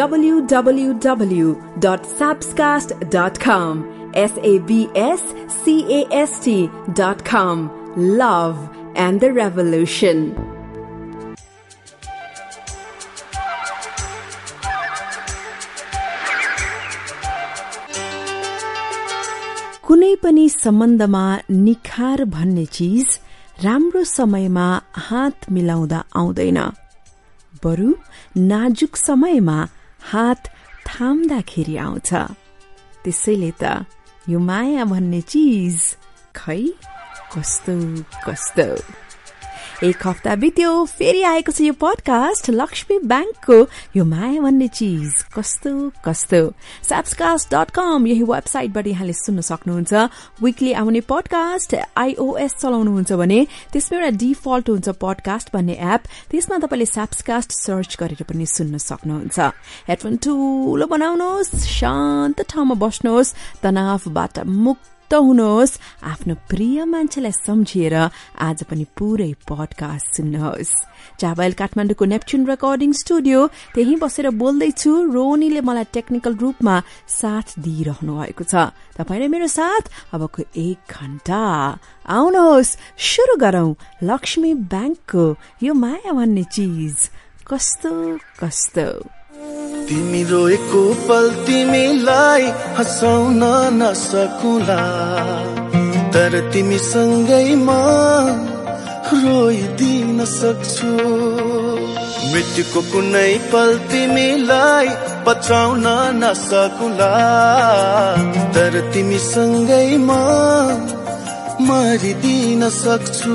www.sabscast.com. S A B S C A S T dot com. Love and the Revolution. कुनै पनि सम्बन्धमा निखार भन्ने चिज राम्रो समयमा हात मिलाउँदा आउँदैन बरु नाजुक समयमा हात थाम्दाखेरि आउँछ। त्यसैले त यो माया भन्ने चिज खै कस्तो कस्तो? एक हप्ता बित्यो फेरि आएको छ यो पडकास्ट लक्ष्मी ब्याङ्कको यो माया भन्ने चिज। कस्तो कस्तो? सेप्सकास्ट डट कम यही वेबसाइटबाट यहाँले सुन्न सक्नुहुन्छ। विकली आउने पडकास्ट आइओएस चलाउनुहुन्छ भने त्यसमा एउटा डिफल्ट हुन्छ पडकास्ट भन्ने एप त्यसमा तपाईँले सेप्सकास्ट सर्च गरेर पनि सुन्न सक्नुहुन्छ। हेडफोन ठूलो बनाउनुहोस् शान्त ठाउँमा बस्नुहोस् तनावबाट मुक्त मुक्त हुनुहोस् आफ्नो प्रिय मान्छेलाई सम्झिएर आज पनि पूरै पडकास्ट सुन्नुहोस्। चावल काठमाडौँको नेप्चुन रेकर्डिङ स्टुडियो त्यही बसेर बोल्दैछु रोनीले मलाई टेक्निकल रूपमा साथ दिइरहनु भएको छ। तपाईँ मेरो साथ अबको एक घण्टा। आउनुहोस् शुरू गरौं लक्ष्मी ब्याङ्कको यो माया भन्ने चिज कस्तो कस्तो। तिमी रोएको पल तिमीलाई हँसाउन नसकुला। तर तिमीसँगै म रोइदिन सक्छु। मृत्युको कुनै पल तिमीलाई बचाउन नसकुला। तर तिमीसँगै म मरिदिन सक्छु।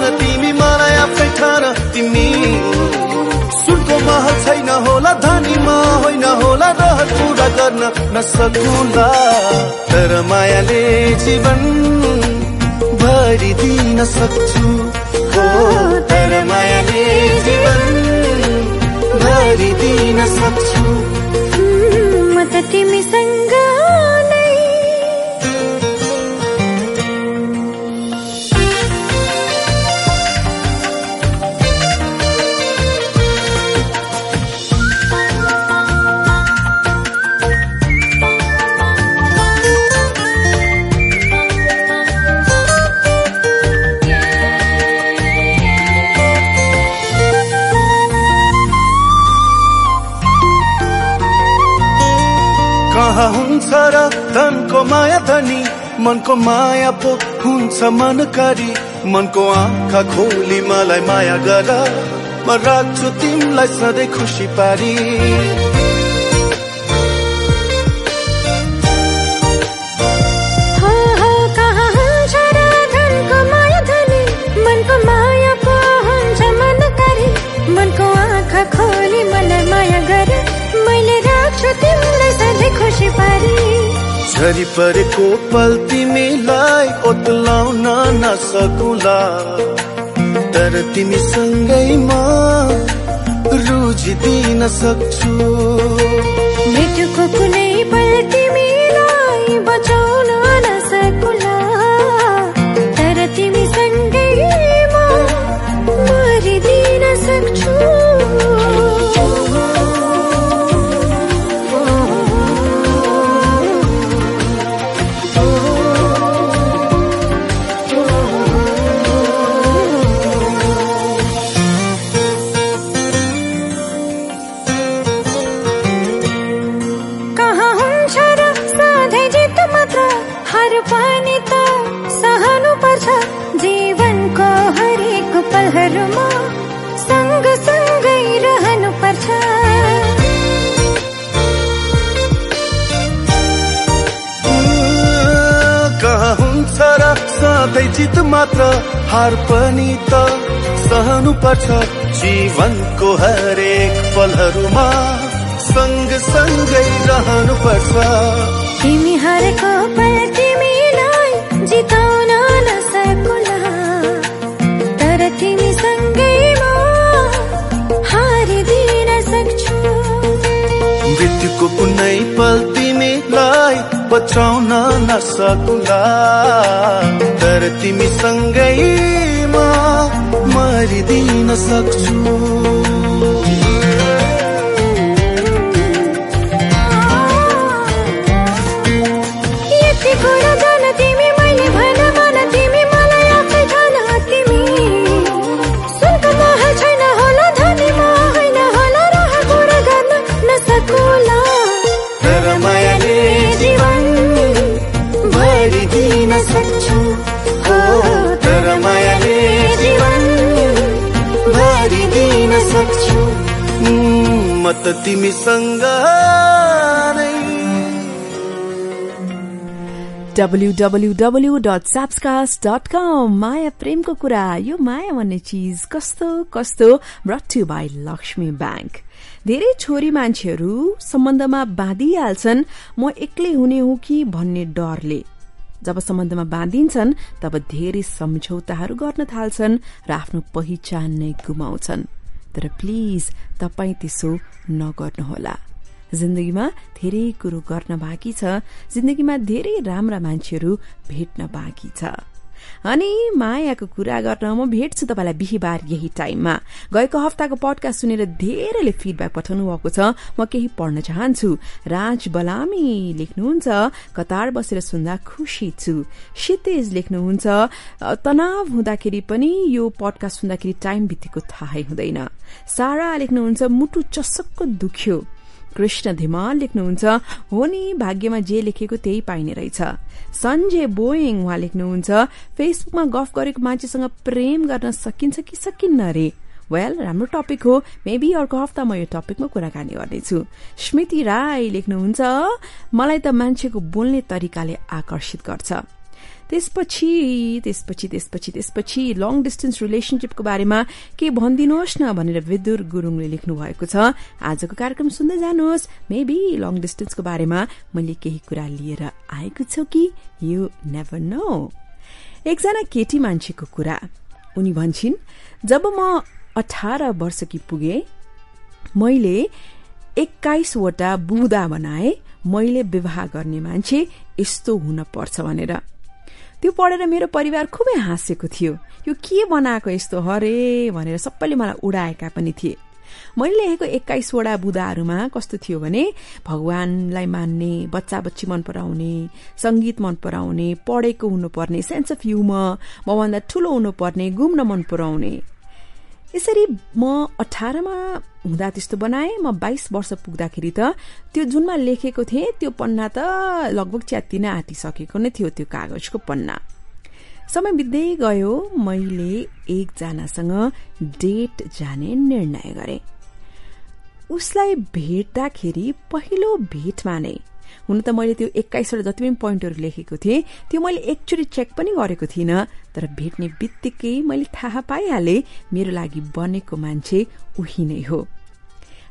गर्न नसकुला तर मायाले जीवन भरिदिन सक्छु। हो तर मायाले जीवन भरिदिन सक्छु। म त तिमीसँग मनको माया पो हुन्छ मनकारी। मनको आँखा खोली मलाई माया गर। म राख्छु तिमीलाई सधैँ खुसी पारी। खुसी पारी। झरी परेको पल तिमीलाई ओतलाउन नसकुला। तर तिमीसँगै म रुझिदिन सक्छु। मृत्युको कुनै पर्छ जीवनको हरेक पलहरूमा सँग सँगै रहनु पर्छ तिमी हारेको पल तिमीलाई जिताउन नसकुला। तर तिमी सँगैमा हारिदिन सक्छु। मृत्युको कुनै पल तिमीलाई बचाउन नसकुला। तर तिमी सँगैमा मरिदिन सक्छु यति म त तिमीसँग www.sapscast.com माया प्रेमको कुरा यो माया भन्ने चिज कस्तो कस्तो brought you by Lakshmi bank. धेरै छोरी मान्छेहरू सम्बन्धमा बाँधिहाल्छन् म एक्लै हुने हुँ कि भन्ने डरले। जब सम्बन्धमा बाँधिन्छन् तब धेरै सम्झौताहरू गर्न थाल्छन् र आफ्नो पहिचान नै गुमाउँछन्। तर प्लिज तपाईँ त्यसो नगर्नुहोला। जिन्दगीमा धेरै कुरो गर्न बाँकी छ। जिन्दगीमा धेरै राम्रा मान्छेहरू भेट्न बाँकी छ। अनि मायाको कुरा गर्न म भेट्छु तपाईँलाई बिहिबार यही टाइममा। गएको हप्ताको पडकास्ट सुनेर धेरैले फिडब्याक पठाउनु भएको छ। म केही पढ्न चाहन्छु। राज बलामी लेख्नुहुन्छ कतार बसेर सुन्दा खुसी छु। क्षितेज लेख्नुहुन्छ "अ, तनाव हुँदाखेरि पनि यो पडकास्ट सुन्दाखेरि टाइम बितेको थाहै हुँदैन। सारा लेख्नुहुन्छ मुटु चसक्क दुख्यो। कृष्ण धिमाल लेख्नुहुन्छ। हो नि भाग्यमा जे लेखेको त्यही पाइने रहेछ। सञ्जय बोइङ उहाँ लेख्नुहुन्छ फेसबुकमा गफ गरेको मान्छेसँग प्रेम गर्न सकिन्छ कि सकिन्न रे? वेल राम्रो टपिक हो। मेबी अर्को हप्ता म यो टपिकमा कुराकानी गर्नेछु। स्मृति राई लेख्नुहुन्छ मलाई त मान्छेको बोल्ने तरिकाले आकर्षित गर्छ। त्यसपछि त्यसपछि त्यसपछि त्यसपछि लङ डिस्टेन्स रिलेसनसिपको बारेमा के भनिदिनुहोस् न भनेर विदुर गुरुङले लेख्नु भएको छ। आजको कार्यक्रम सुन्दै जानुहोस्। मेबी लङ डिस्टेन्सको बारेमा मैले केही कुरा लिएर आएको छु कि? यु नेभर नो एकजना केटी मान्छेको कुरा। उनी भन्छन् जब म अठार वर्षकी पुगे मैले एक्काइसवटा बुदा बनाए। मैले विवाह गर्ने मान्छे यस्तो हुन पर्छ भनेर। त्यो पढेर मेरो परिवार खुबै हाँसेको थियो। यो के बनाएको यस्तो हरे भनेर सबैले मलाई उडाएका पनि थिए। मैले लेखेको एक्काइसवटा बुदाहरूमा कस्तो थियो भने भगवानलाई मान्ने बच्चा बच्ची मन पराउने संगीत मन पराउने पढेको हुनुपर्ने सेन्स अफ ह्युमर मभन्दा ठूलो हुनुपर्ने घुम्न मन पराउने। यसरी म अठारमा हुँदा त्यस्तो बनाए म बाइस वर्ष पुग्दाखेरि त त्यो जुनमा लेखेको थिएँ त्यो पन्ना त लगभग च्यात्तिन आँटिसकेको नै थियो त्यो कागजको पन्ना। समय बित्दै गयो मैले एकजनासँग डेट जाने निर्णय गरे। उसलाई भेट्दाखेरि पहिलो भेटमा नै हुन त मैले त्यो एक्काइसवटा जति पनि पोइन्टहरू लेखेको थिएँ त्यो मैले एकचोटि चेक पनि गरेको थिइनँ तर भेट्ने बित्तिकै मैले थाहा पाइहालेँ मेरो लागि बनेको मान्छे उही नै हो।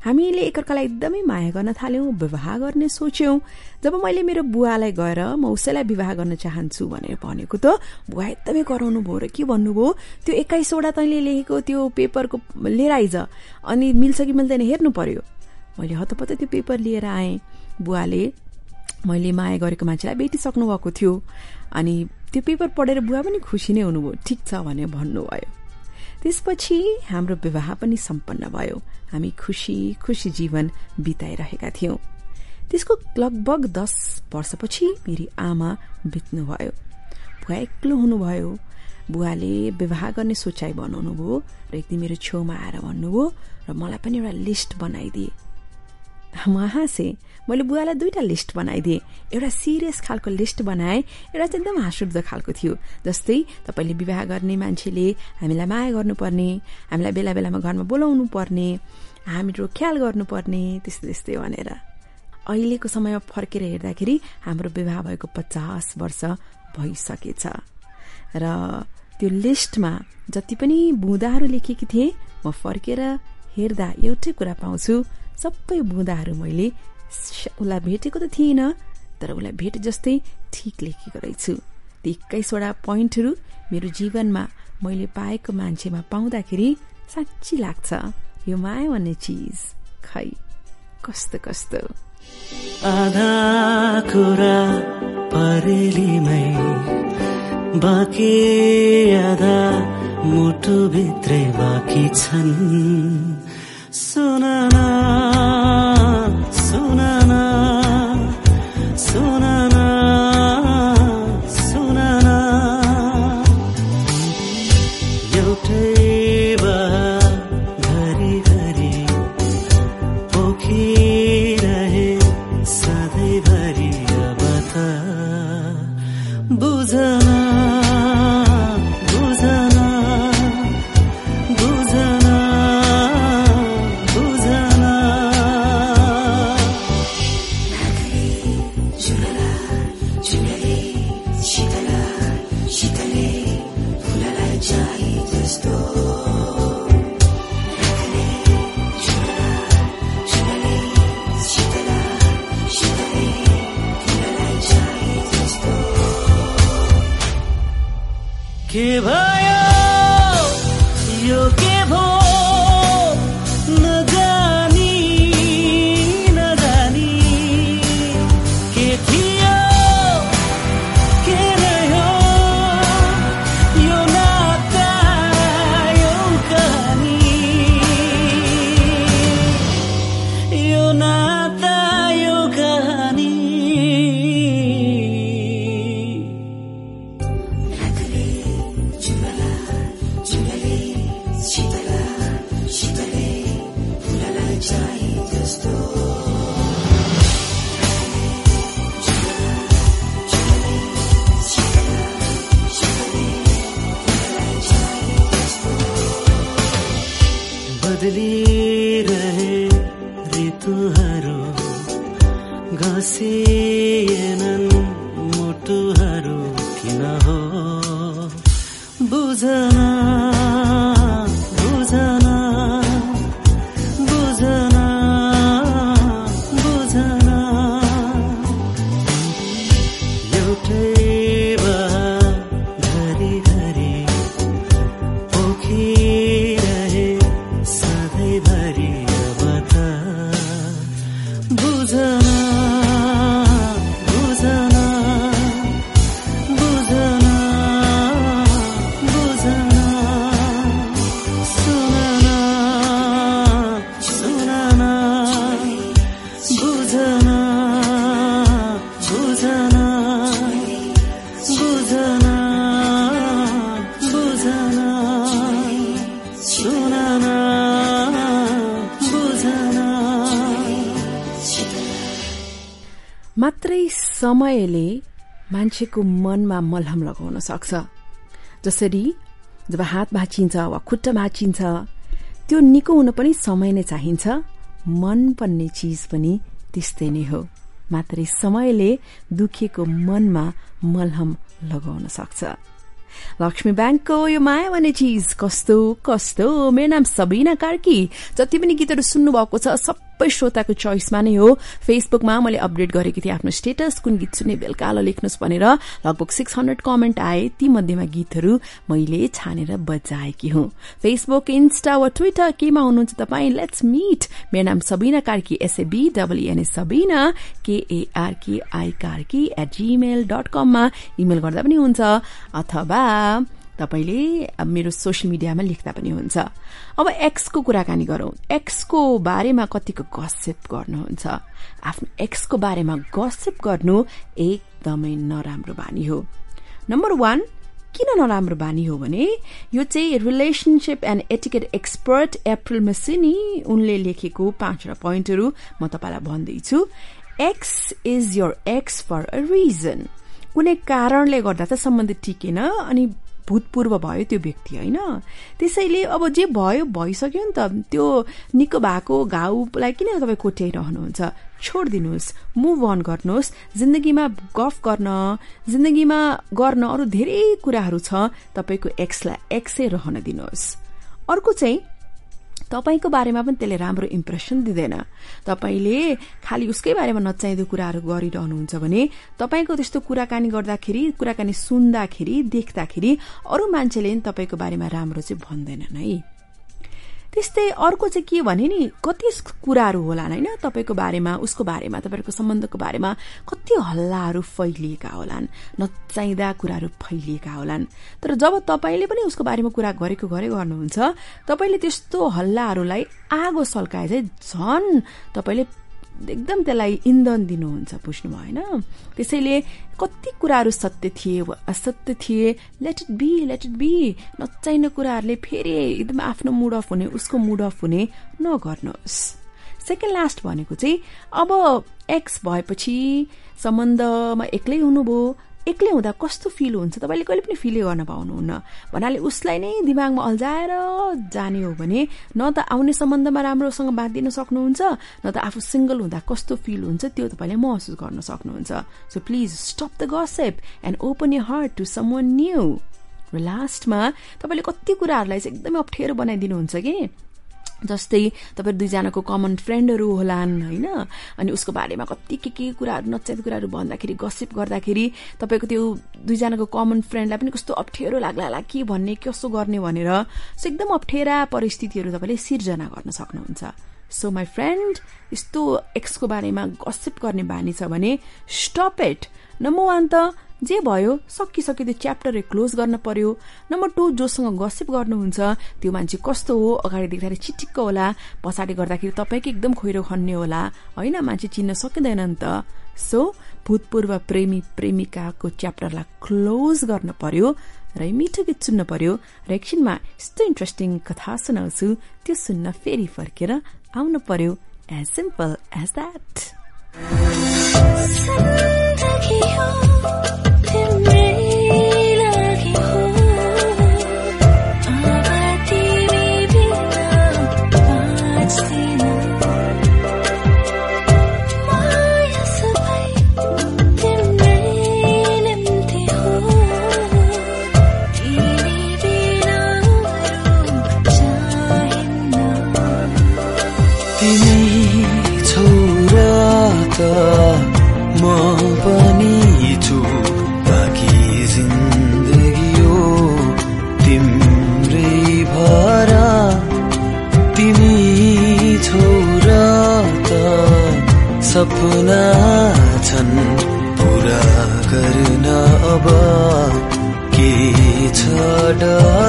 हामीले एकअर्कालाई एकदमै माया गर्न थाल्यौं विवाह गर्ने सोच्यौं। जब मैले मेरो बुवालाई गएर म उसैलाई विवाह गर्न चाहन्छु भनेर भनेको त बुवा एकदमै कराउनु भयो र के भन्नुभयो? त्यो एक्काइसवटा तैँले लेखेको त्यो पेपरको लिएर आइज अनि मिल्छ कि मिल्दैन हेर्नु पर्यो। मैले हतपत त्यो पेपर लिएर आएँ। बुवाले मैले माया गरेको मान्छेलाई भेटिसक्नु भएको थियो। अनि त्यो पेपर पढेर बुवा पनि खुसी नै हुनुभयो। ठिक छ भनेर भन्नुभयो। त्यसपछि हाम्रो विवाह पनि सम्पन्न भयो। हामी खुसी खुसी जीवन बिताइरहेका थियौं। त्यसको लगभग दस वर्षपछि मेरी आमा बित्नुभयो। बुवा एक्लो हुनुभयो। बुवाले विवाह गर्ने सोचाइ बनाउनु भयो र दिन मेरो छेउमा आएर भन्नुभयो र मलाई पनि एउटा लिस्ट बनाइदिए। म हाँसे मैले बुवालाई दुईटा लिस्ट बनाइदिएँ। एउटा सिरियस खालको लिस्ट बनाएँ एउटा चाहिँ एकदम हाँसुर्दो खालको थियो जस्तै तपाईँले विवाह गर्ने मान्छेले हामीलाई माया गर्नुपर्ने हामीलाई बेला बेलामा घरमा बोलाउनु पर्ने हाम्रो ख्याल गर्नुपर्ने त्यस्तै त्यस्तै भनेर। अहिलेको समयमा फर्केर हेर्दाखेरि हाम्रो विवाह भएको पचास वर्ष भइसकेछ। र त्यो लिस्टमा जति पनि बुँदाहरू लेखेकी थिए म फर्केर हेर्दा एउटै कुरा पाउँछु सबै बुँदाहरू मैले उसलाई भेटेको त थिइनँ तर उसलाई भेट जस्तै ठिक लेखेको रहेछु। ती एक्काइसवटा पोइन्टहरू मेरो जीवनमा मैले पाएको मान्छेमा पाउँदाखेरि साँच्ची लाग्छ। यो माया भन्ने चिज खै कस्तो कस्तो। आधा कुरा बाँकी आधा भित्रै बाँकी छन्। सुनना सुनना। ऋतुहरू घसिएनन् मुटुहरू किन हो? बुझना मान्छेको मनमा मलहम लगाउन सक्छ। जसरी जब हात भाँचिन्छ वा खुट्टा भाँचिन्छ त्यो निको हुन पनि समय नै चाहिन्छ। मन भन्ने चिज पनि त्यस्तै नै हो। मात्रै समयले दुखेको मनमा मलहम लगाउन सक्छ। लक्ष्मी ब्याङ्कको यो माया भन्ने चिज कस्तो कस्तो? मेरो नाम सबिना कार्की। जति पनि गीतहरू सुन्नु भएको छ सबै श्रोताको चोइसमा नै हो। फेसबुकमा मैले अपडेट गरेकी थिएँ आफ्नो स्टेटस कुन गीत सुन्ने बेलुका लेख्नुहोस् भनेर। लगभग सिक्स हन्ड्रेड कमेन्ट आए। ती मध्येमा गीतहरू मैले छानेर बजाएकी हुँ। फेसबुक इन्स्टा वा ट्विटर केमा हुनुहुन्छ तपाईँ? लेट्स मिट मेरो नाम Sabina Karki SAB WNA Sabina KARK I Karki at Gmail dot कममा इमेल गर्दा पनि हुन्छ। अथवा तपाईँले मेरो सोसियल मिडियामा लेख्दा पनि हुन्छ। अब एक्सको कुराकानी गरौं। एक्सको बारेमा कतिको गसिप गर्नुहुन्छ। आफ्नो एक्सको बारेमा गसिप गर्नु एकदमै नराम्रो बानी हो। नम्बर वान किन नराम्रो बानी हो भने यो चाहिँ relationship and etiquette expert April Masini उनले लेखेको पाँचवटा पोइन्टहरू म तपाईँलाई भन्दैछु। Ex is your ex for a reason कुनै कारणले गर्दा त सम्बन्ध टिकेन अनि भूतपूर्व भयो त्यो व्यक्ति होइन? त्यसैले अब जे भयो भइसक्यो नि त। त्यो निको भएको घाउलाई किन तपाईँ कोट्याइरहनुहुन्छ छोडिदिनुहोस् मुभ अन गर्नुहोस्। जिन्दगीमा गफ गर्न जिन्दगीमा गर्न अरू धेरै कुराहरू छ। तपाईँको एक्सलाई एक्सै रहन दिनुहोस्। अर्को चाहिँ तपाईँको बारेमा पनि त्यसले राम्रो इम्प्रेसन दिँदैन। तपाईँले खालि उसकै बारेमा नचाहिँदो कुराहरू गरिरहनुहुन्छ भने तपाईँको त्यस्तो कुराकानी गर्दाखेरि कुराकानी सुन्दाखेरि देख्दाखेरि अरू मान्छेले तपाईँको बारेमा राम्रो चाहिँ भन्दैनन् है। त्यस्तै अर्को चाहिँ के भने नि कति कुराहरू होलान् होइन? तपाईँको बारेमा उसको बारेमा तपाईँहरूको सम्बन्धको बारेमा कति हल्लाहरू फैलिएका होलान् नचाहिँदा कुराहरू फैलिएका होलान्। तर जब तपाईँले पनि उसको बारेमा कुरा गरेको गरे गर्नुहुन्छ तपाईँले त्यस्तो हल्लाहरूलाई आगो सल्काए चाहिँ झन् तपाईँले एकदम त्यसलाई इन्धन दिनुहुन्छ बुझ्नु होइन? त्यसैले कति कुराहरू सत्य थिए असत्य थिए let it be let it be नचाहिने कुराहरूले फेरि एकदम आफ्नो मुड अफ हुने उसको मुड अफ हुने नगर्नुहोस्। सेकेन्ड लास्ट भनेको चाहिँ अब एक्स भएपछि सम्बन्धमा एक्लै हुनुभयो एक्लै हुँदा कस्तो फिल हुन्छ? तपाईँले कहिले पनि फिलै गर्न पाउनुहुन्न। भन्नाले उसलाई नै दिमागमा अल्झाएर जाने हो भने न त आउने सम्बन्धमा राम्रोसँग बाँधिन सक्नुहुन्छ न त आफू सिङ्गल हुँदा कस्तो फिल हुन्छ त्यो तपाईँले महसुस गर्न सक्नुहुन्छ। So please stop the gossip and open your heart to some new र लास्टमा तपाईँले कति कुराहरूलाई चाहिँ एकदमै अप्ठ्यारो बनाइदिनुहुन्छ कि? जस्तै तपाईँ दुईजनाको कमन फ्रेन्डहरू होलान् होइन? अनि उसको बारेमा कति के के कुराहरू नचाहिँदो कुराहरू भन्दाखेरि गसिप गर्दाखेरि तपाईँको त्यो दुईजनाको कमन फ्रेन्डलाई पनि कस्तो अप्ठ्यारो लाग्ला होला के भन्ने कसो गर्ने भनेर सो एकदम अप्ठ्यारा परिस्थितिहरू तपाईँले सिर्जना गर्न सक्नुहुन्छ। सो माई फ्रेन्ड यस्तो एक्सको बारेमा गसिप गर्ने बानी छ भने स्टप इट नम्बर वान त जे भयो सकिसक्यो त्यो च्याप्टरै क्लोज गर्न पर्यो। नम्बर टू जोसँग गसिप गर्नुहुन्छ त्यो मान्छे कस्तो हो अगाडि देख्दाखेरि चिटिक्क होला। पछाडि गर्दाखेरि तपाईँकै एकदम खोइरो खन्ने होला। होइन मान्छे चिन्न सकिँदैन नि त। सो भूतपूर्व प्रेमी प्रेमिकाको च्याप्टरलाई क्लोज गर्न पर्यो र मिठो गीत सुन्न पर्यो। र एकछिनमा यस्तो इन्ट्रेस्टिङ कथा सुनाउँछु। त्यो सुन्न फेरि फर्केर आउनु पर्यो। एज सिम्पल एज द्याट डर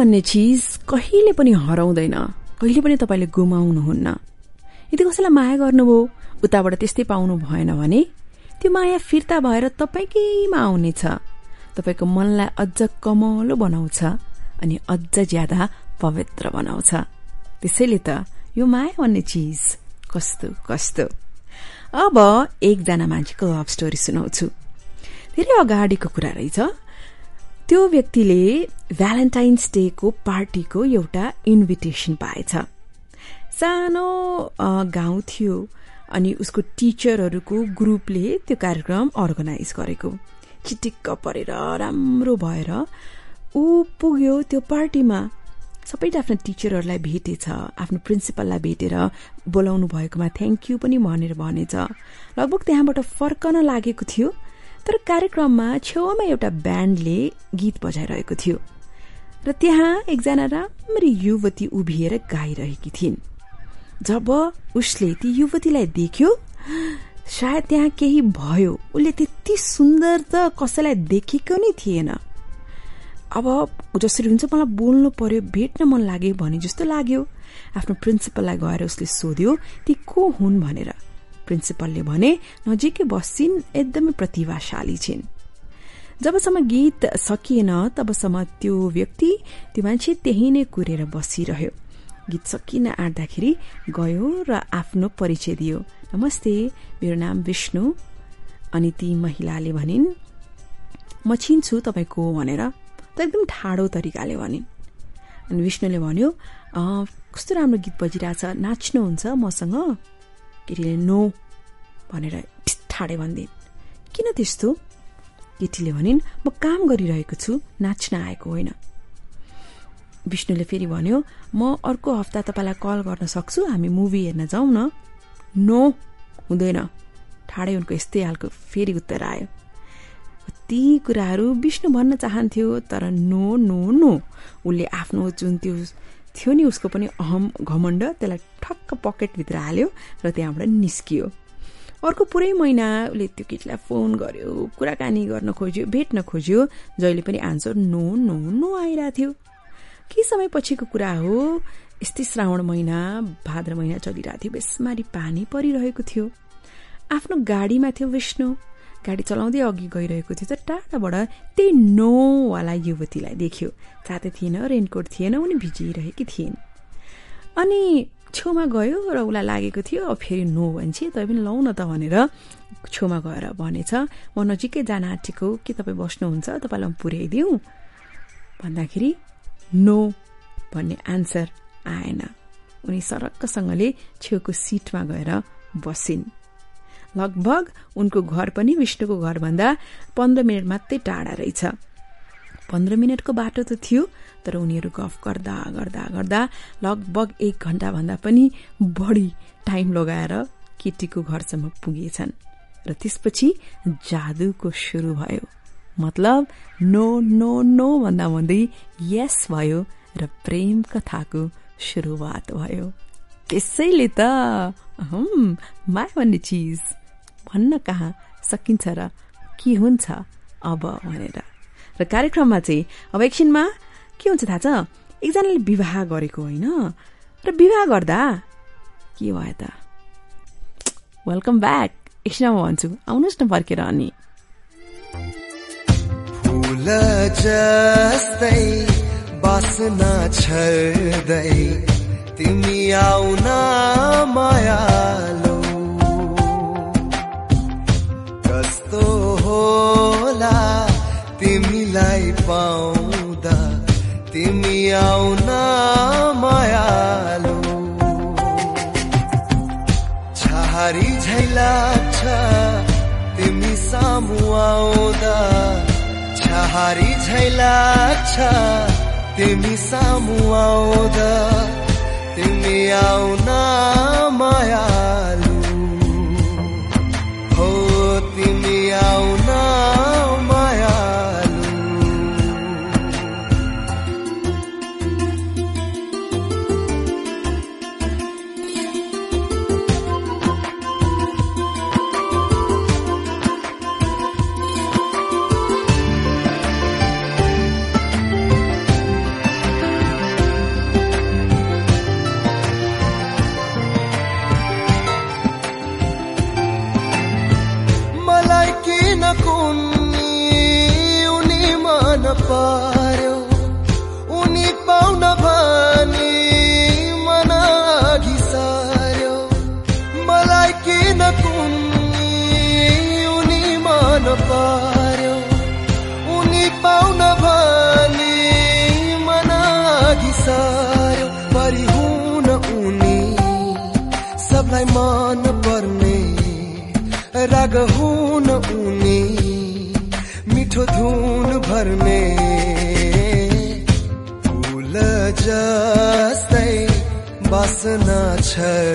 भन्ने चिज कहिले पनि हराउँदैन। कहिले पनि तपाईँले गुमाउनुहुन्न। यदि कसैलाई माया गर्नुभयो उताबाट त्यस्तै पाउनु भएन भने त्यो माया फिर्ता भएर तपाईँकैमा आउनेछ। तपाईँको मनलाई अझ कमलो बनाउँछ अनि अझ ज्यादा पवित्र बनाउँछ। त्यसैले त यो माया भन्ने चिज कस्तो कस्तो। अब एकजना मान्छेको लभ स्टोरी सुनाउँछु। धेरै अगाडिको कुरा रहेछ। त्यो व्यक्तिले भ्यालेन्टाइन्स डेको पार्टीको एउटा इन्भिटेसन पाएछ। सानो गाउँ थियो अनि उसको टिचरहरूको ग्रुपले त्यो कार्यक्रम अर्गनाइज गरेको। चिटिक्क परेर राम्रो भएर ऊ पुग्यो त्यो पार्टीमा सबैले आफ्नो टिचरहरूलाई भेटेछ आफ्नो प्रिन्सिपललाई भेटेर बोलाउनु भएकोमा थ्याङ्क यू पनि भनेर भनेछ। लगभग त्यहाँबाट फर्कन लागेको थियो। तर कार्यक्रममा छेउमा एउटा ब्यान्डले गीत बजाइरहेको थियो र त्यहाँ एकजना राम्री युवती उभिएर गाइरहेकी थिइन्। जब उसले ती युवतीलाई देख्यो सायद त्यहाँ केही भयो। उसले त्यति सुन्दर त कसैलाई देखेको नै थिएन। अब जसरी हुन्छ मलाई बोल्नु पर्यो भेट्न मन लाग्यो भने जस्तो लाग्यो। आफ्नो प्रिन्सिपललाई गएर उसले सोध्यो ती को हुन्? भनेर। प्रिन्सिपलले भने नजिकै बस्छिन् एकदमै प्रतिभाशाली छिन्। जबसम्म गीत सकिएन तबसम्म त्यो व्यक्ति त्यो मान्छे त्यही नै कुरेर बसिरह्यो। गीत सकिन आँट्दाखेरि गयो र आफ्नो परिचय दियो। नमस्ते मेरो नाम विष्णु। अनि ती महिलाले भनिन् म चिन्छु तपाईँको भनेर। त एकदम ठाडो तरिकाले भनिन्। अनि विष्णुले भन्यो "अँ, कस्तो राम्रो गीत बजिरहेछ नाच्नुहुन्छ मसँग? केटीले नो भनेर ठाडे भनिदिन्। किन त्यस्तो? केटीले भनिन् म काम गरिरहेको छु नाच्न आएको होइन। विष्णुले फेरि भन्यो म अर्को हप्ता तपाईँलाई कल गर्न सक्छु हामी मुभी हेर्न जाउँ न। नो हुँदैन। ठाडै उनको यस्तै खालको फेरि उत्तर आयो। ती कुराहरू विष्णु भन्न चाहन्थ्यो तर नो नो नो। उसले आफ्नो जुन त्यो थियो नि उसको पनि अहम घमण्ड त्यसलाई ठक्क पकेटभित्र हाल्यो र त्यहाँबाट निस्कियो। अर्को पुरै महिना उसले त्यो केटीलाई फोन गर्यो कुराकानी गर्न खोज्यो भेट्न खोज्यो जहिले पनि आन्सर नो नो नो आइरहेको थियो। केही समय पछिको कुरा हो? यस्तै श्रावण महिना भाद्र महिना चलिरहेको थियो बेसमारी पानी परिरहेको थियो। आफ्नो गाडीमा थियो विष्णु। गाडी चलाउँदै अघि गइरहेको थियो त टाढाबाट त्यही नोवाला युवतीलाई देख्यो। छाते थिएन रेनकोट थिएन उनी भिजिरहेकी थिइन्। अनि छेउमा गयो र उसलाई लागेको थियो अब फेरि नो भन्छे तै पनि लौ न त भनेर छेउमा गएर भनेछ म नजिकै जान आँटेको के तपाईँ बस्नुहुन्छ? तपाईँलाई म पुर्याइदिउँ? भन्दाखेरि नो भन्ने आन्सर आएन। उनी सरक्कसँगले छेउको सिटमा गएर बसिन्। लगभग उनको घर पनि विष्णुको घरभन्दा पन्ध्र मिनट मात्रै टाढा रहेछ। पन्ध्र मिनटको बाटो त थियो तर उनीहरू गफ गर्दा गर्दा गर्दा लगभग एक घन्टाभन्दा पनि बढी टाइम लगाएर केटीको घरसम्म पुगेछन् र त्यसपछि जादुको सुरु भयो। मतलब नो नो नो भन्दा भन्दै यस भयो र प्रेम कथाको सुरुवात भयो। त्यसैले त माया भन्ने चिज। भन्न कहाँ सकिन्छ र के हुन्छ अब भनेर। र कार्यक्रममा चाहिँ अब एकछिनमा के हुन्छ थाहा छ? एकजनाले विवाह गरेको होइन। र विवाह गर्दा के भयो त? वेलकम ब्याक एकछिनमा भन्छु आउनुहोस् न फर्केर अनि। बासना छर्दै तिमी आउन मायालो। पाउँदा तिमी आउन मायालो। छहारी झै लाग्छ तिमी सामु आउँदा। छहारी झै लाग्छ तिमी सामु आउँदा। तिमी आउन मायालु। बासना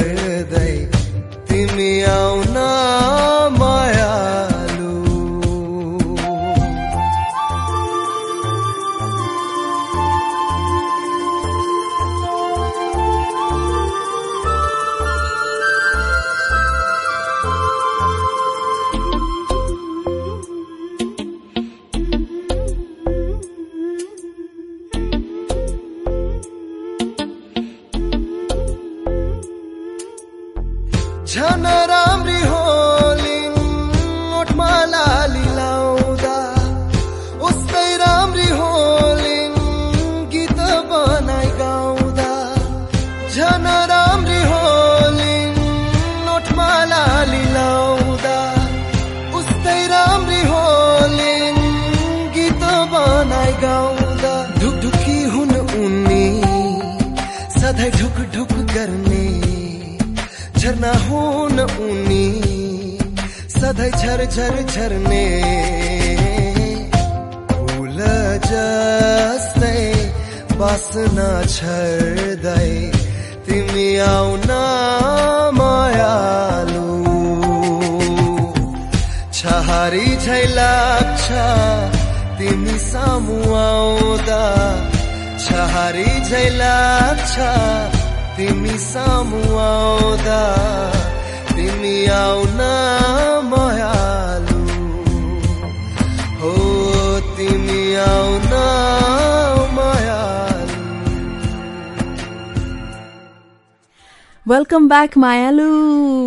वेलकम ब्याक मायालु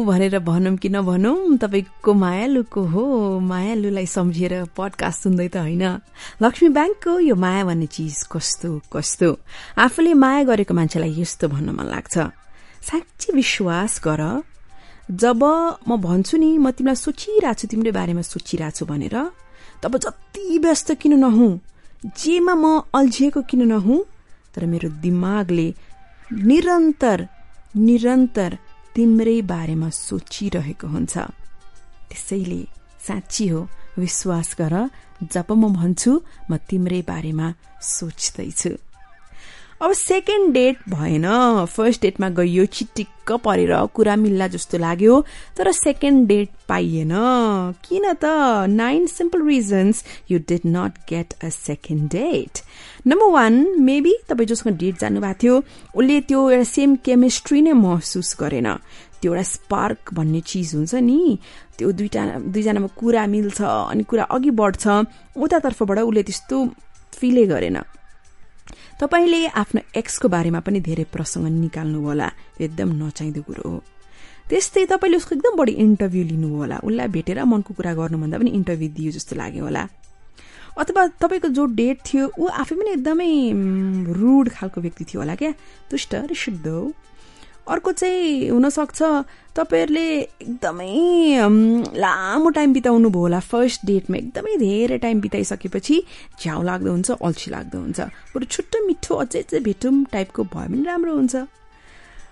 भनेर भनौँ कि नभनौँ तपाईँको मायालुको हो। मायालुलाई सम्झिएर पडकास्ट सुन्दै त होइन। लक्ष्मी ब्याङ्कको यो माया भन्ने चिज कस्तो कस्तो? आफूले माया गरेको मान्छेलाई यस्तो भन्न मन लाग्छ। साँच्ची विश्वास गर। जब म भन्छु नि म तिमीलाई सोचिरहेको छु तिम्रो बारेमा सोचिरहेको छु भनेर तब जति व्यस्त किन नहुँ? जेमा म अल्झिएको किन नहुँ? तर मेरो दिमागले निरन्तर निरन्तर तिम्रै बारेमा सोचिरहेको हुन्छ। त्यसैले साँच्ची हो विश्वास गर जब म भन्छु म तिम्रै बारेमा सोच्दैछु। अब सेकेन्ड डेट भएन। फर्स्ट डेटमा गइयो चिटिक्क परेर कुरा मिल्ला जस्तो लाग्यो तर सेकेन्ड डेट पाइएन। किन त? Nine simple reasons you did not get a second date number one maybe तपाईँ जोसँग डेट जानुभएको थियो उसले त्यो एउटा सेम केमिस्ट्री नै महसुस गरेन। त्यो एउटा स्पार्क भन्ने चिज हुन्छ नि। त्यो दुईटा दुईजनामा कुरा मिल्छ अनि कुरा अघि बढ्छ। उतातर्फबाट उसले त्यस्तो फिलै गरेन। तपाईँले आफ्नो एक्सको बारेमा पनि धेरै प्रसङ्ग निकाल्नु होला एकदम नचाहिँदो कुरो हो। त्यस्तै तपाईँले उसको एकदम बढी इन्टरभ्यू लिनु होला उसलाई भेटेर मनको कुरा गर्नुभन्दा पनि इन्टरभ्यू दियो जस्तो लाग्यो होला। अथवा तपाईँको जो डेट थियो ऊ आफै पनि एकदमै रुड खालको व्यक्ति थियो होला क्या? दुष्ट रिसिद्धो अर्को चाहिँ हुनसक्छ तपाईँहरूले एकदमै लामो टाइम बिताउनु भयो होला। फर्स्ट डेटमा एकदमै धेरै टाइम बिताइसकेपछि झ्याउ लाग्दो हुन्छ अल्छी लाग्दो हुन्छ। बरु छुट्टो मिठो अझै चाहिँ भेटौँ टाइपको भयो भने राम्रो हुन्छ।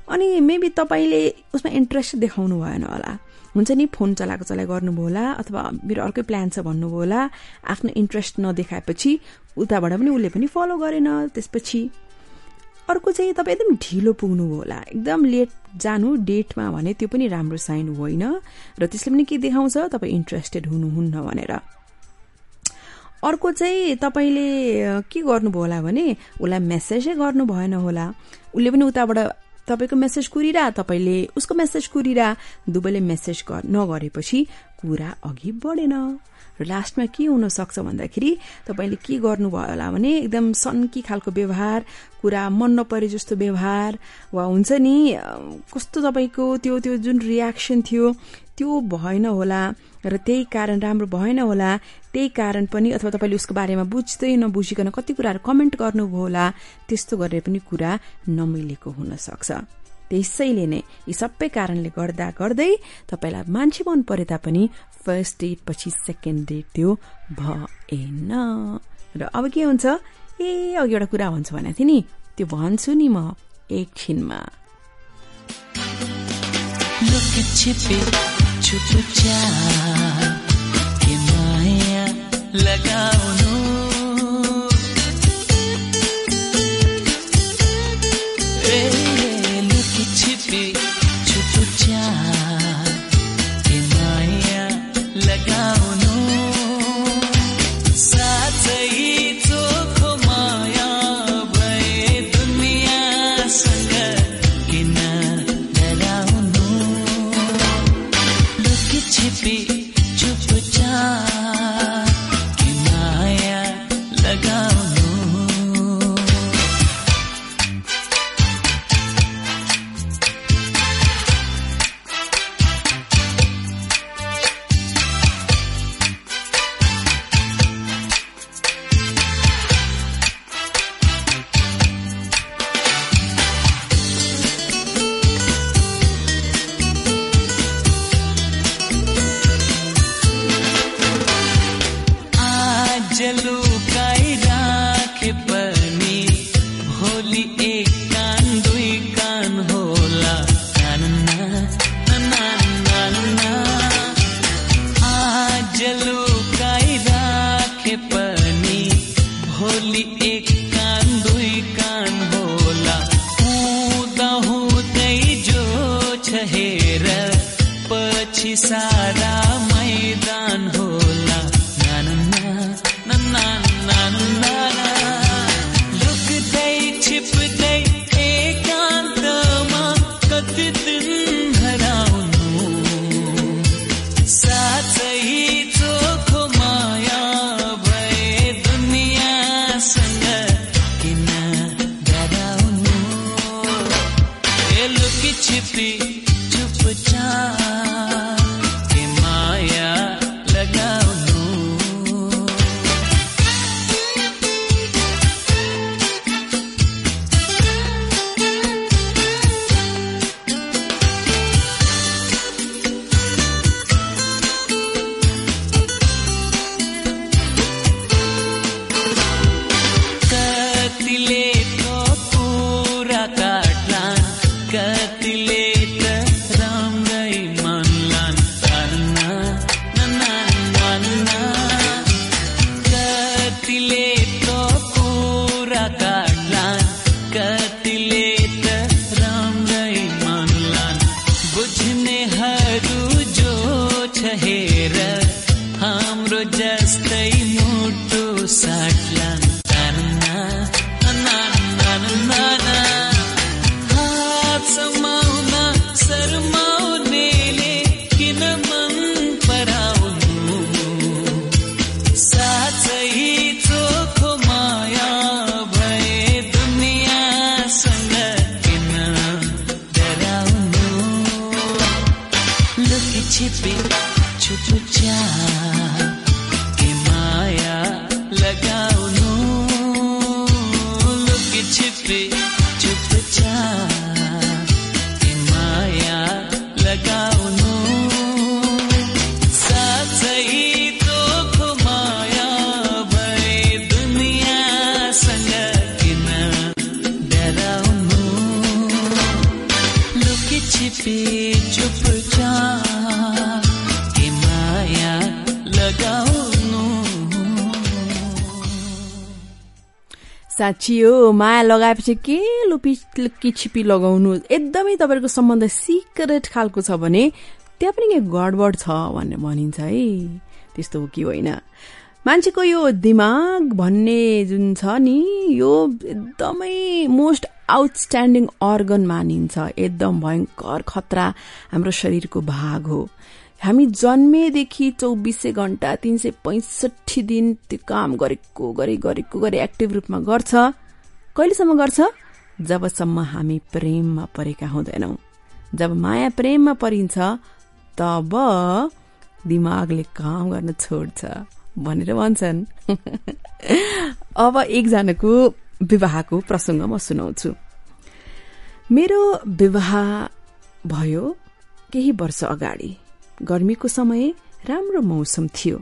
अनि मेबी तपाईँले उसमा इन्ट्रेस्ट देखाउनु भएन होला। हुन्छ नि फोन चलाएको चलाइ गर्नुभयो होला अथवा मेरो अर्कै प्लान छ भन्नुभयो होला। आफ्नो इन्ट्रेस्ट नदेखाएपछि उताबाट पनि उसले पनि फलो गरेन त्यसपछि अर्को चाहिँ तपाईँ एकदम ढिलो पुग्नुभयो होला। एकदम लेट जानु डेटमा भने त्यो पनि राम्रो साइन होइन र त्यसले पनि के देखाउँछ? तपाईँ इन्ट्रेस्टेड हुनुहुन्न भनेर। अर्को चाहिँ तपाईँले के गर्नुभयो होला भने उसलाई मेसेजै गर्नु भएन होला। उसले पनि उताबाट तपाईँको मेसेज कुरिरह तपाईँले उसको मेसेज कुरिरह। दुवैले मेसेज गर- नगरेपछि कुरा अघि बढेन। र लास्टमा के हुन सक्छ भन्दाखेरि तपाईँले के गर्नुभयो होला भने एकदम सन्की खालको व्यवहार कुरा मन नपरे जस्तो व्यवहार वा हुन्छ नि कस्तो तपाईँको त्यो त्यो जुन रियाक्सन थियो त्यो भएन होला र त्यही कारण राम्रो भएन होला त्यही कारण पनि अथवा तपाईँले उसको बारेमा बुझ्दै नबुझिकन कति कुराहरू कमेन्ट गर्नुभयो होला त्यस्तो गरेर पनि कुरा नमिलेको हुन सक्छ त्यसैले नै यी सबै कारणले गर्दा गर्दै तपाईँलाई मान्छे मन परे तापनि फर्स्ट डेट पछि सेकेन्ड डेट त्यो भएन। र अब के हुन्छ? ए अघि एउटा कुरा भन्छु भनेको थिएँ नि। त्यो भन्छु नि म एकछिनमा। लगाउनु चुपचाप के माया लगाउनु लुकी छिपी चुपचाप। साँच्ची हो माया लगाएपछि के लुपी लुकी छिपी लगाउनु? एकदमै तपाईँहरूको सम्बन्ध सिक्रेट खालको छ भने त्यहाँ पनि के गडबड छ भन्ने भनिन्छ है। त्यस्तो हो कि होइन? मान्छेको यो दिमाग भन्ने जुन छ नि यो एकदमै मोस्ट आउटस्ट्यान्डिङ अर्गन मानिन्छ। एकदम भयङ्कर खतरा हाम्रो शरीरको भाग हो। हामी जन्मेदेखि चौबिसै घण्टा तीन सय पैँसठी दिन त्यो काम गरेको गरे गरेको गरे एक्टिभ रूपमा गर्छ। कहिलेसम्म गर्छ? जबसम्म हामी प्रेममा परेका हुँदैनौ। जब माया प्रेममा परिन्छ तब दिमागले काम गर्न छोड्छ भनेर भन्छन्। अब एकजनाको विवाहको प्रसङ्ग म सुनाउँछु। मेरो विवाह भयो केही वर्ष अगाडि। गर्मीको समय राम्रो मौसम थियो।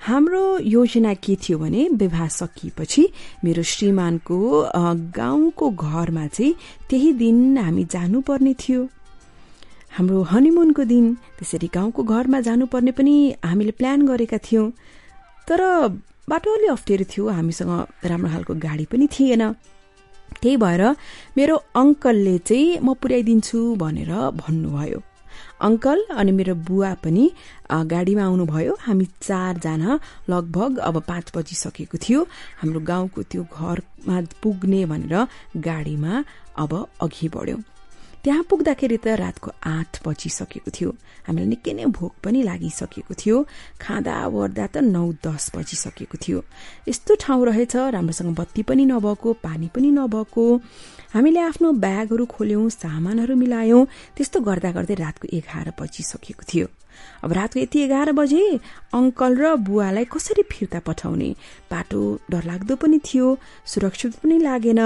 हाम्रो योजना के थियो भने विवाह सकिएपछि मेरो श्रीमानको गाउँको घरमा चाहिँ त्यही दिन हामी जानुपर्ने थियो। हाम्रो हनीमुनको दिन त्यसरी गाउँको घरमा जानुपर्ने पनि हामीले प्लान गरेका थियौं। तर बाटो अलि अप्ठ्यारो थियो हामीसँग राम्रो खालको गाडी पनि थिएन। त्यही भएर मेरो अङ्कलले चाहिँ म पुर्याइदिन्छु भनेर भन्नुभयो। अङ्कल अनि मेरो बुवा पनि गाडीमा आउनुभयो। हामी चारजना लगभग अब पाँच बजिसकेको थियो। हाम्रो गाउँको त्यो घरमा पुग्ने भनेर गाडीमा अब अघि बढ्यौं। त्यहाँ पुग्दाखेरि त रातको आठ बजिसकेको थियो। हामीलाई निकै नै भोक पनि लागिसकेको थियो। खाँदा ओर्दा त नौ दस बजिसकेको थियो। यस्तो ठाउँ रहेछ राम्रोसँग बत्ती पनि नभएको पानी पनि नभएको। हामीले आफ्नो ब्यागहरू खोल्यौं सामानहरू मिलायौं त्यस्तो गर्दा गर्दै रातको एघार बजिसकेको थियो। अब रातको यति एघार बजे अङ्कल र बुवालाई कसरी फिर्ता पठाउने? बाटो डरलाग्दो पनि थियो सुरक्षित पनि लागेन।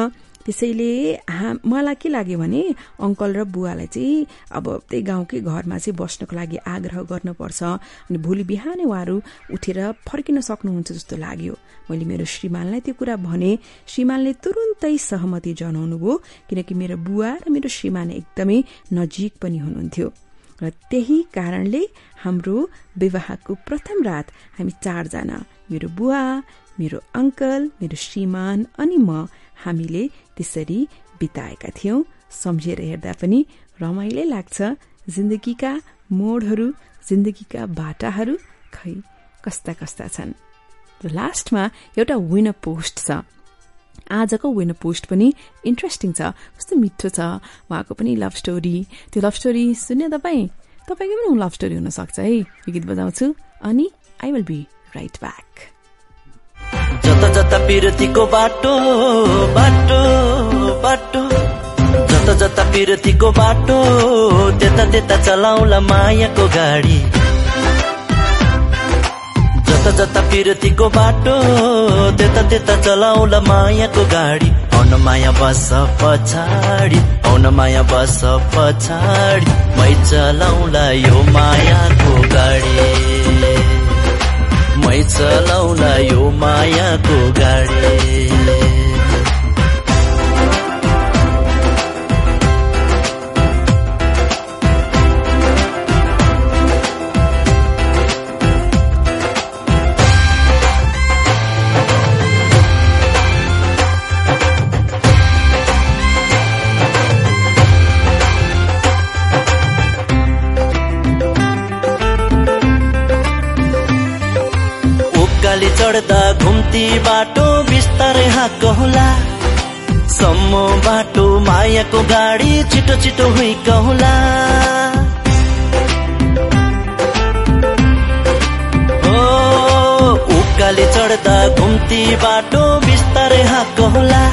त्यसैले हा- मलाई के लाग्यो भने अङ्कल र बुवालाई चाहिँ अब त्यही गाउँकै घरमा चाहिँ बस्नको लागि आग्रह गर्नुपर्छ अनि भोलि बिहानै उहाँहरू उठेर फर्किन सक्नुहुन्छ जस्तो लाग्यो। मैले मेरो श्रीमानलाई त्यो कुरा भने श्रीमानले तुरुन्तै सहमति जनाउनु भयो किनकि मेरो बुवा र मेरो श्रीमान एकदमै नजिक पनि हुनुहुन्थ्यो। र त्यही कारणले हाम्रो विवाहको प्रथम रात हामी चारजना मेरो बुवा मेरो अङ्कल मेरो श्रीमान अनि म हामीले त्यसरी बिताएका थियौं। सम्झेर हेर्दा पनि रमाइलै लाग्छ जिन्दगीका मोडहरू जिन्दगीका बाटाहरू खै कस्ता कस्ता छन्। लास्टमा एउटा विनर पोस्ट छ। आजको विनर पोस्ट पनि इन्ट्रेस्टिङ छ कस्तो मिठो छ उहाँको पनि लभ स्टोरी त्यो लभ स्टोरी सुन्यो तपाईँ? तपाईँको पनि लभ स्टोरी हुनसक्छ है। यो गीत बजाउँछु अनि I will be right back जता जता पिरतीको बाटो बाटो बाटो। जता जता पिरतीको बाटो त्यता त्यता चलाउला मायाको गाडी। जता जता पिरतीको बाटो त्यता त्यता चलाउला मायाको गाडी। आउन माया बस पछाडि आउन माया बस पछाडि। मै चलाउला यो मायाको गाडी। मै चलाउला यो मायाको गाडी। चढ्दा घुम्ती बाटो बिस्तारै हाँकहुला। सम्म बाटो मायाको गाडी छिटो छिटो हुइकहुला। उकाली चढ्दा घुम्ती बाटो बिस्तारै हाँकहुला।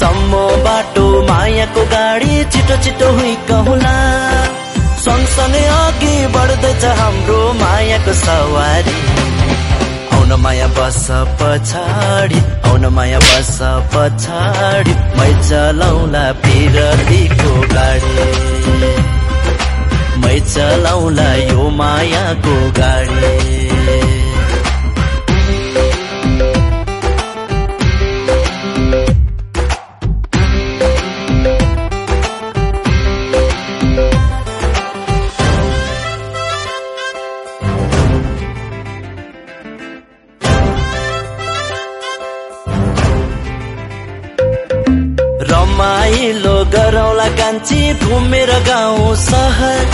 सम्म बाटो मायाको गाडी छिटो छिटो हुइकहुला। सँगसँगै अघि बढ्दैछ हाम्रो मायाको सवारी। आउन माया बस पछाडि आउन माया बस पछाडि मै चलाउला पिरतीको गाडी। मै चलाउला यो मायाको गाडी। कान्छी घुमेर गाउँ सहर।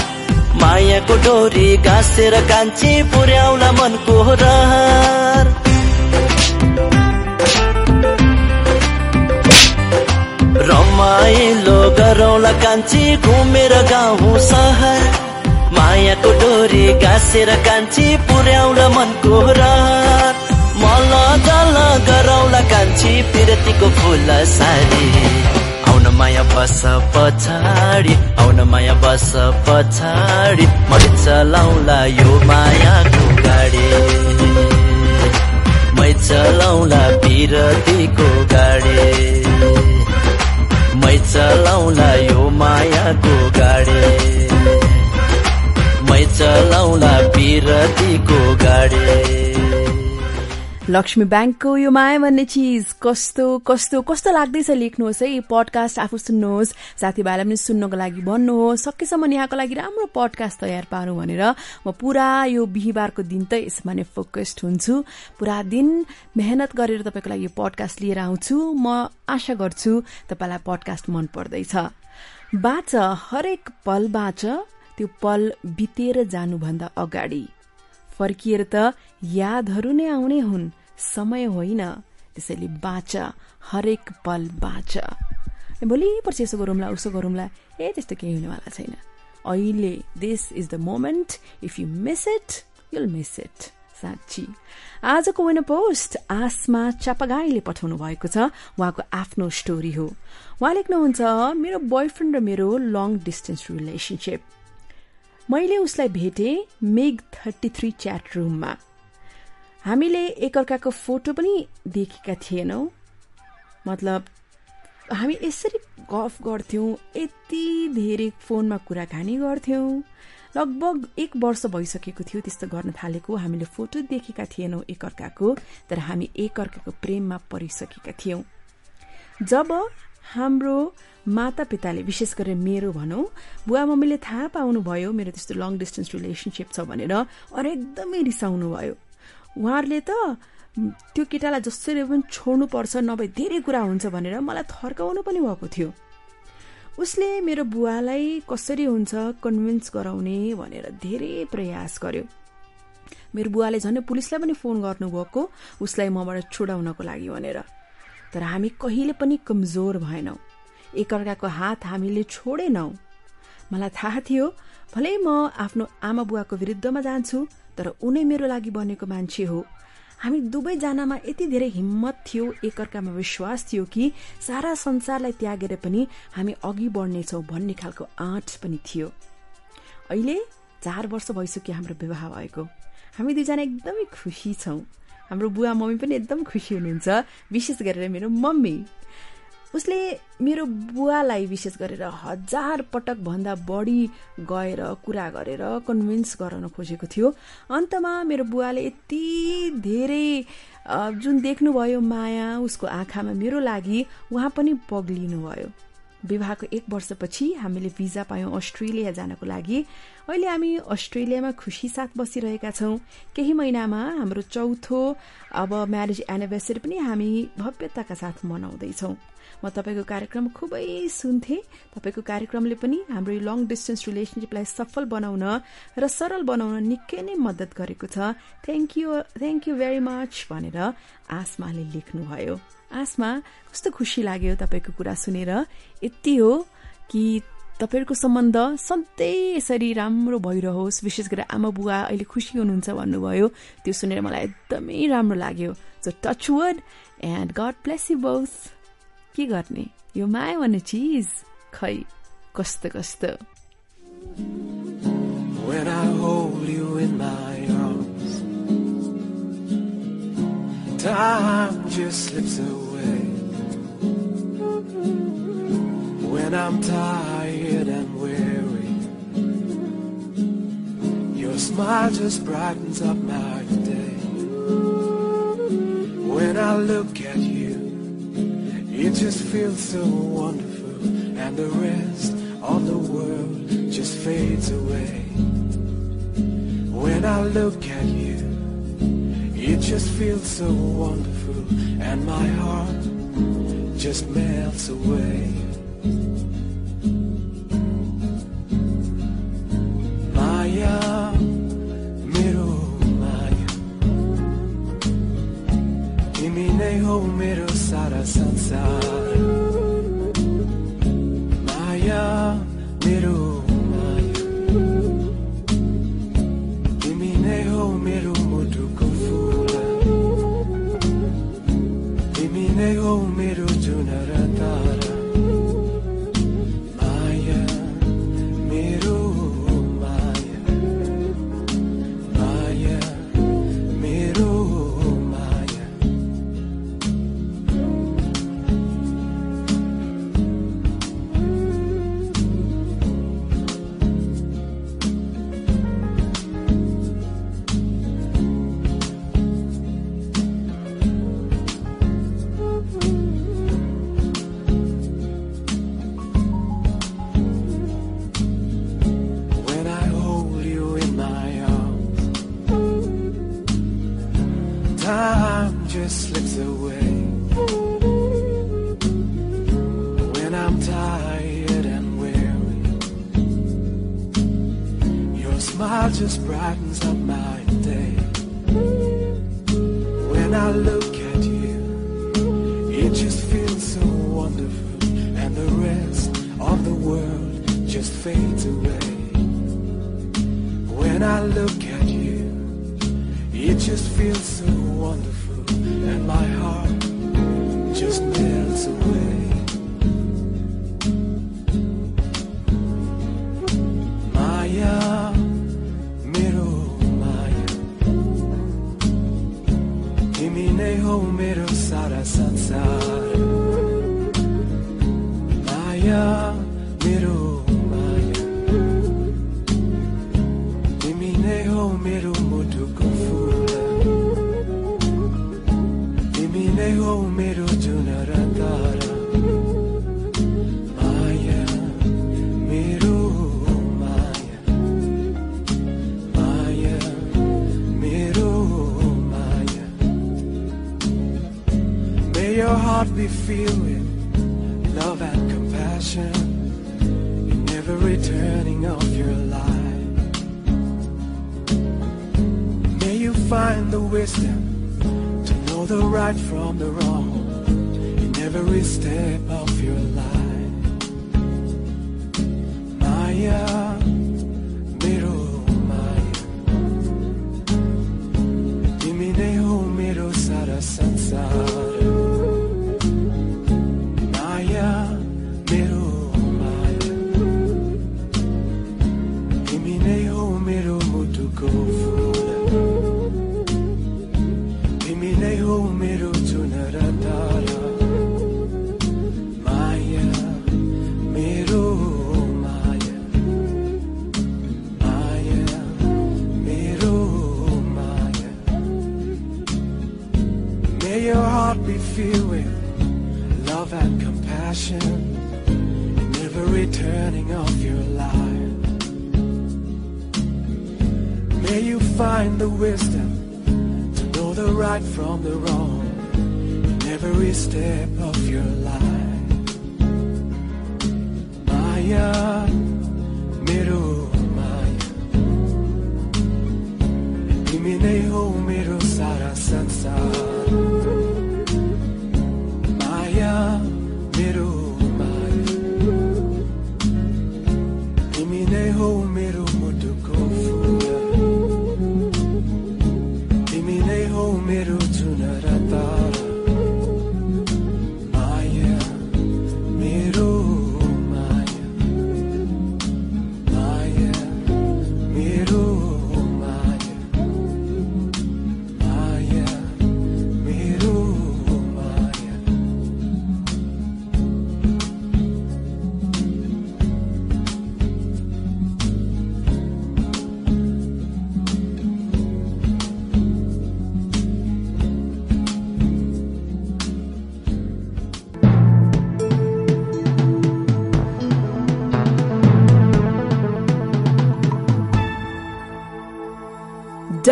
मायाको डोरी गाँसेर कान्छी पुर्याउला मनको रहर। रमाइलो गरौला कान्छी घुमेर गाउँ सहर। मायाको डोरी गाँसेर कान्छी पुर्याउला मनको रहर। मल जल गरौला कान्छी पिरतीको फुल सारी आउन माया बस पछाडि आउन माया बस पछाडि मै चलाउला यो मायाको गाडी। मै चलाउला पिरतीको गाडी। मै चलाउला यो मायाको गाडी। मै चलाउला पिरतीको गाडी। लक्ष्मी ब्याङ्कको यो माया भन्ने चिज कस्तो कस्तो कस्तो लाग्दैछ लेख्नुहोस् है। पडकास्ट आफू सुन्नुहोस् साथीभाइलाई पनि सुन्नको लागि भन्नुहोस्। सकेसम्म यहाँको लागि राम्रो पडकास्ट तयार पारौँ भनेर म पुरा यो बिहिबारको दिन त यसमा नै फोकस्ड हुन्छु। पुरा दिन मेहनत गरेर तपाईँको लागि यो पडकास्ट लिएर आउँछु। म आशा गर्छु तपाईँलाई पडकास्ट मन पर्दैछ। बाँच हरेक पल बाँच त्यो पल बितेर जानुभन्दा अगाडि। फर्किएर त यादहरू नै आउने हुन्। समय होइन। त्यसैले बाँच हरेक पल बाँच। भोलि पर्सि यसो गरौँला उसो गरौँला। ए त्यस्तो केही हुनेवाला छैन। अहिले this is the moment if you miss it you'll miss it साँच्ची। आजको विन पोस्ट आसमा चापागाईले पठाउनु भएको छ। उहाँको आफ्नो स्टोरी हो। उहाँ लेख्नुहुन्छ मेरो बोयफ्रेन्ड र मेरो लङ डिस्टेन्स रिलेसनसिप मैले उसलाई भेटे मेग थर्टी थ्री च्याट रुममा। हामीले एकअर्काको फोटो पनि देखेका थिएनौँ। मतलब हामी यसरी गफ गर्थ्यौँ यति धेरै फोनमा कुराकानी गर्थ्यौँ। लगभग एक वर्ष भइसकेको थियो त्यस्तो गर्न थालेको हामीले फोटो देखेका थिएनौँ एकअर्काको तर हामी एकअर्काको प्रेममा परिसकेका थियौँ। जब हाम्रो माता पिताले विशेष गरेर मेरो भनौँ बुवा मम्मीले थाहा पाउनुभयो मेरो त्यस्तो लङ डिस्टेन्स रिलेसनसिप छ भनेर अरू एकदमै रिसाउनु भयो। उहाँहरूले त त्यो केटालाई जसरी पनि छोड्नुपर्छ नभए धेरै कुरा हुन्छ भनेर मलाई थर्काउनु पनि भएको थियो। उसले मेरो बुवालाई कसरी हुन्छ कन्भिन्स गराउने भनेर धेरै प्रयास गर्यो। मेरो बुवाले झन् पुलिसलाई पनि फोन गर्नुभएको उसलाई मबाट छुडाउनको लागि भनेर। तर हामी कहिले पनि कमजोर भएनौँ। एकअर्काको हात हामीले छोडेनौँ। मलाई थाहा थियो भलै म आफ्नो आमा बुवाको विरुद्धमा जान्छु तर उनै मेरो लागि बनेको मान्छे हो। हामी दुवैजनामा यति धेरै हिम्मत थियो एकअर्कामा विश्वास थियो कि सारा संसारलाई त्यागेर पनि हामी अघि बढ्नेछौँ भन्ने खालको आँट पनि थियो। अहिले चार वर्ष भइसक्यो हाम्रो विवाह भएको। हामी दुईजना एकदमै खुसी छौँ। हाम्रो बुवा मम्मी पनि एकदम खुसी हुनुहुन्छ विशेष गरेर मेरो मम्मी। उसले मेरो बुवालाई विशेष गरेर हजार पटक भन्दा बढी गएर कुरा गरेर कन्भिन्स गराउन खोजेको थियो। अन्तमा मेरो बुवाले यति धेरै जुन देख्नुभयो माया उसको आँखामा मेरो लागि उहाँ पनि पग्लिनु भयो विवाहको एक वर्षपछि हामीले भिजा पायौँ अस्ट्रेलिया जानको लागि। अहिले हामी अस्ट्रेलियामा खुसी साथ बसिरहेका छौँ। केही महिनामा हाम्रो चौथो अब म्यारेज एनिभर्सरी पनि हामी भव्यताका साथ मनाउँदैछौँ। म तपाईँको कार्यक्रम खुबै सुन्थेँ। तपाईँको कार्यक्रमले पनि हाम्रो यो लङ डिस्टेन्स रिलेसनसिपलाई सफल बनाउन र सरल बनाउन निकै नै मद्दत गरेको छ। Thank you thank you very much भनेर आसमाले लेख्नुभयो। आसमा कस्तो खुसी लाग्यो तपाईँको कुरा सुनेर। यति हो कि तपाईँहरूको सम्बन्ध सधैँ यसरी राम्रो भइरहोस्। विशेष गरेर आमा बुवा अहिले खुसी हुनुहुन्छ भन्नुभयो। त्यो सुनेर मलाई एकदमै राम्रो लाग्यो। So touch word and God bless you both के गर्ने यो माया भन्ने चिज खै कस्तो कस्तो When I hold you in my arms, time just slips away. When I'm tired and weary, your smile just brightens up my day. When I look at you, It just feels so wonderful and the rest of the world just fades away. When I look at you, it just feels so wonderful and my heart just melts away. Maya, miro Maya, Kimi neho miro. Coração. umiru sada sad sad Maja heart we feel love and compassion in every turning of your life. May you find the wisdom to know the right from the wrong in every step of your life. Maya. returning of your life. May you find the wisdom to know the right from the wrong in every step of your life. Maya, miru Maya, Imineho miru sara sansara.